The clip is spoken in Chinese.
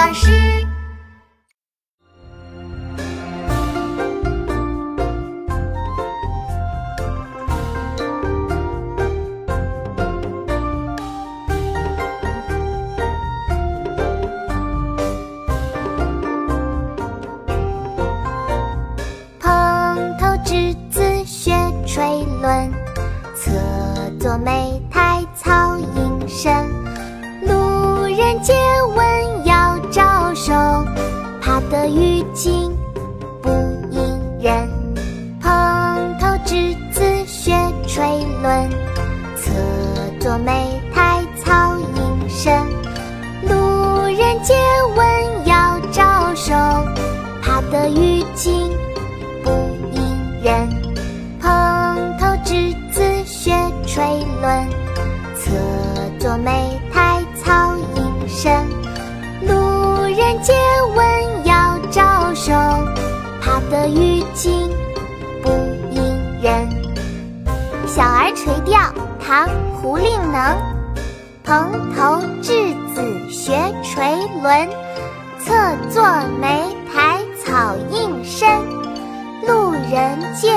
老师蓬头稚子学垂纶侧坐莓苔草映身路人借怕得鱼惊不应人。蓬头稚子学垂纶，侧坐莓苔草映身。路人借问遥招手，怕得鱼惊不应人。蓬头稚子学垂纶，侧坐每得鱼惊不应人。小儿垂钓，唐·胡令能。蓬头稚子学垂纶，侧坐莓苔草映身。路人借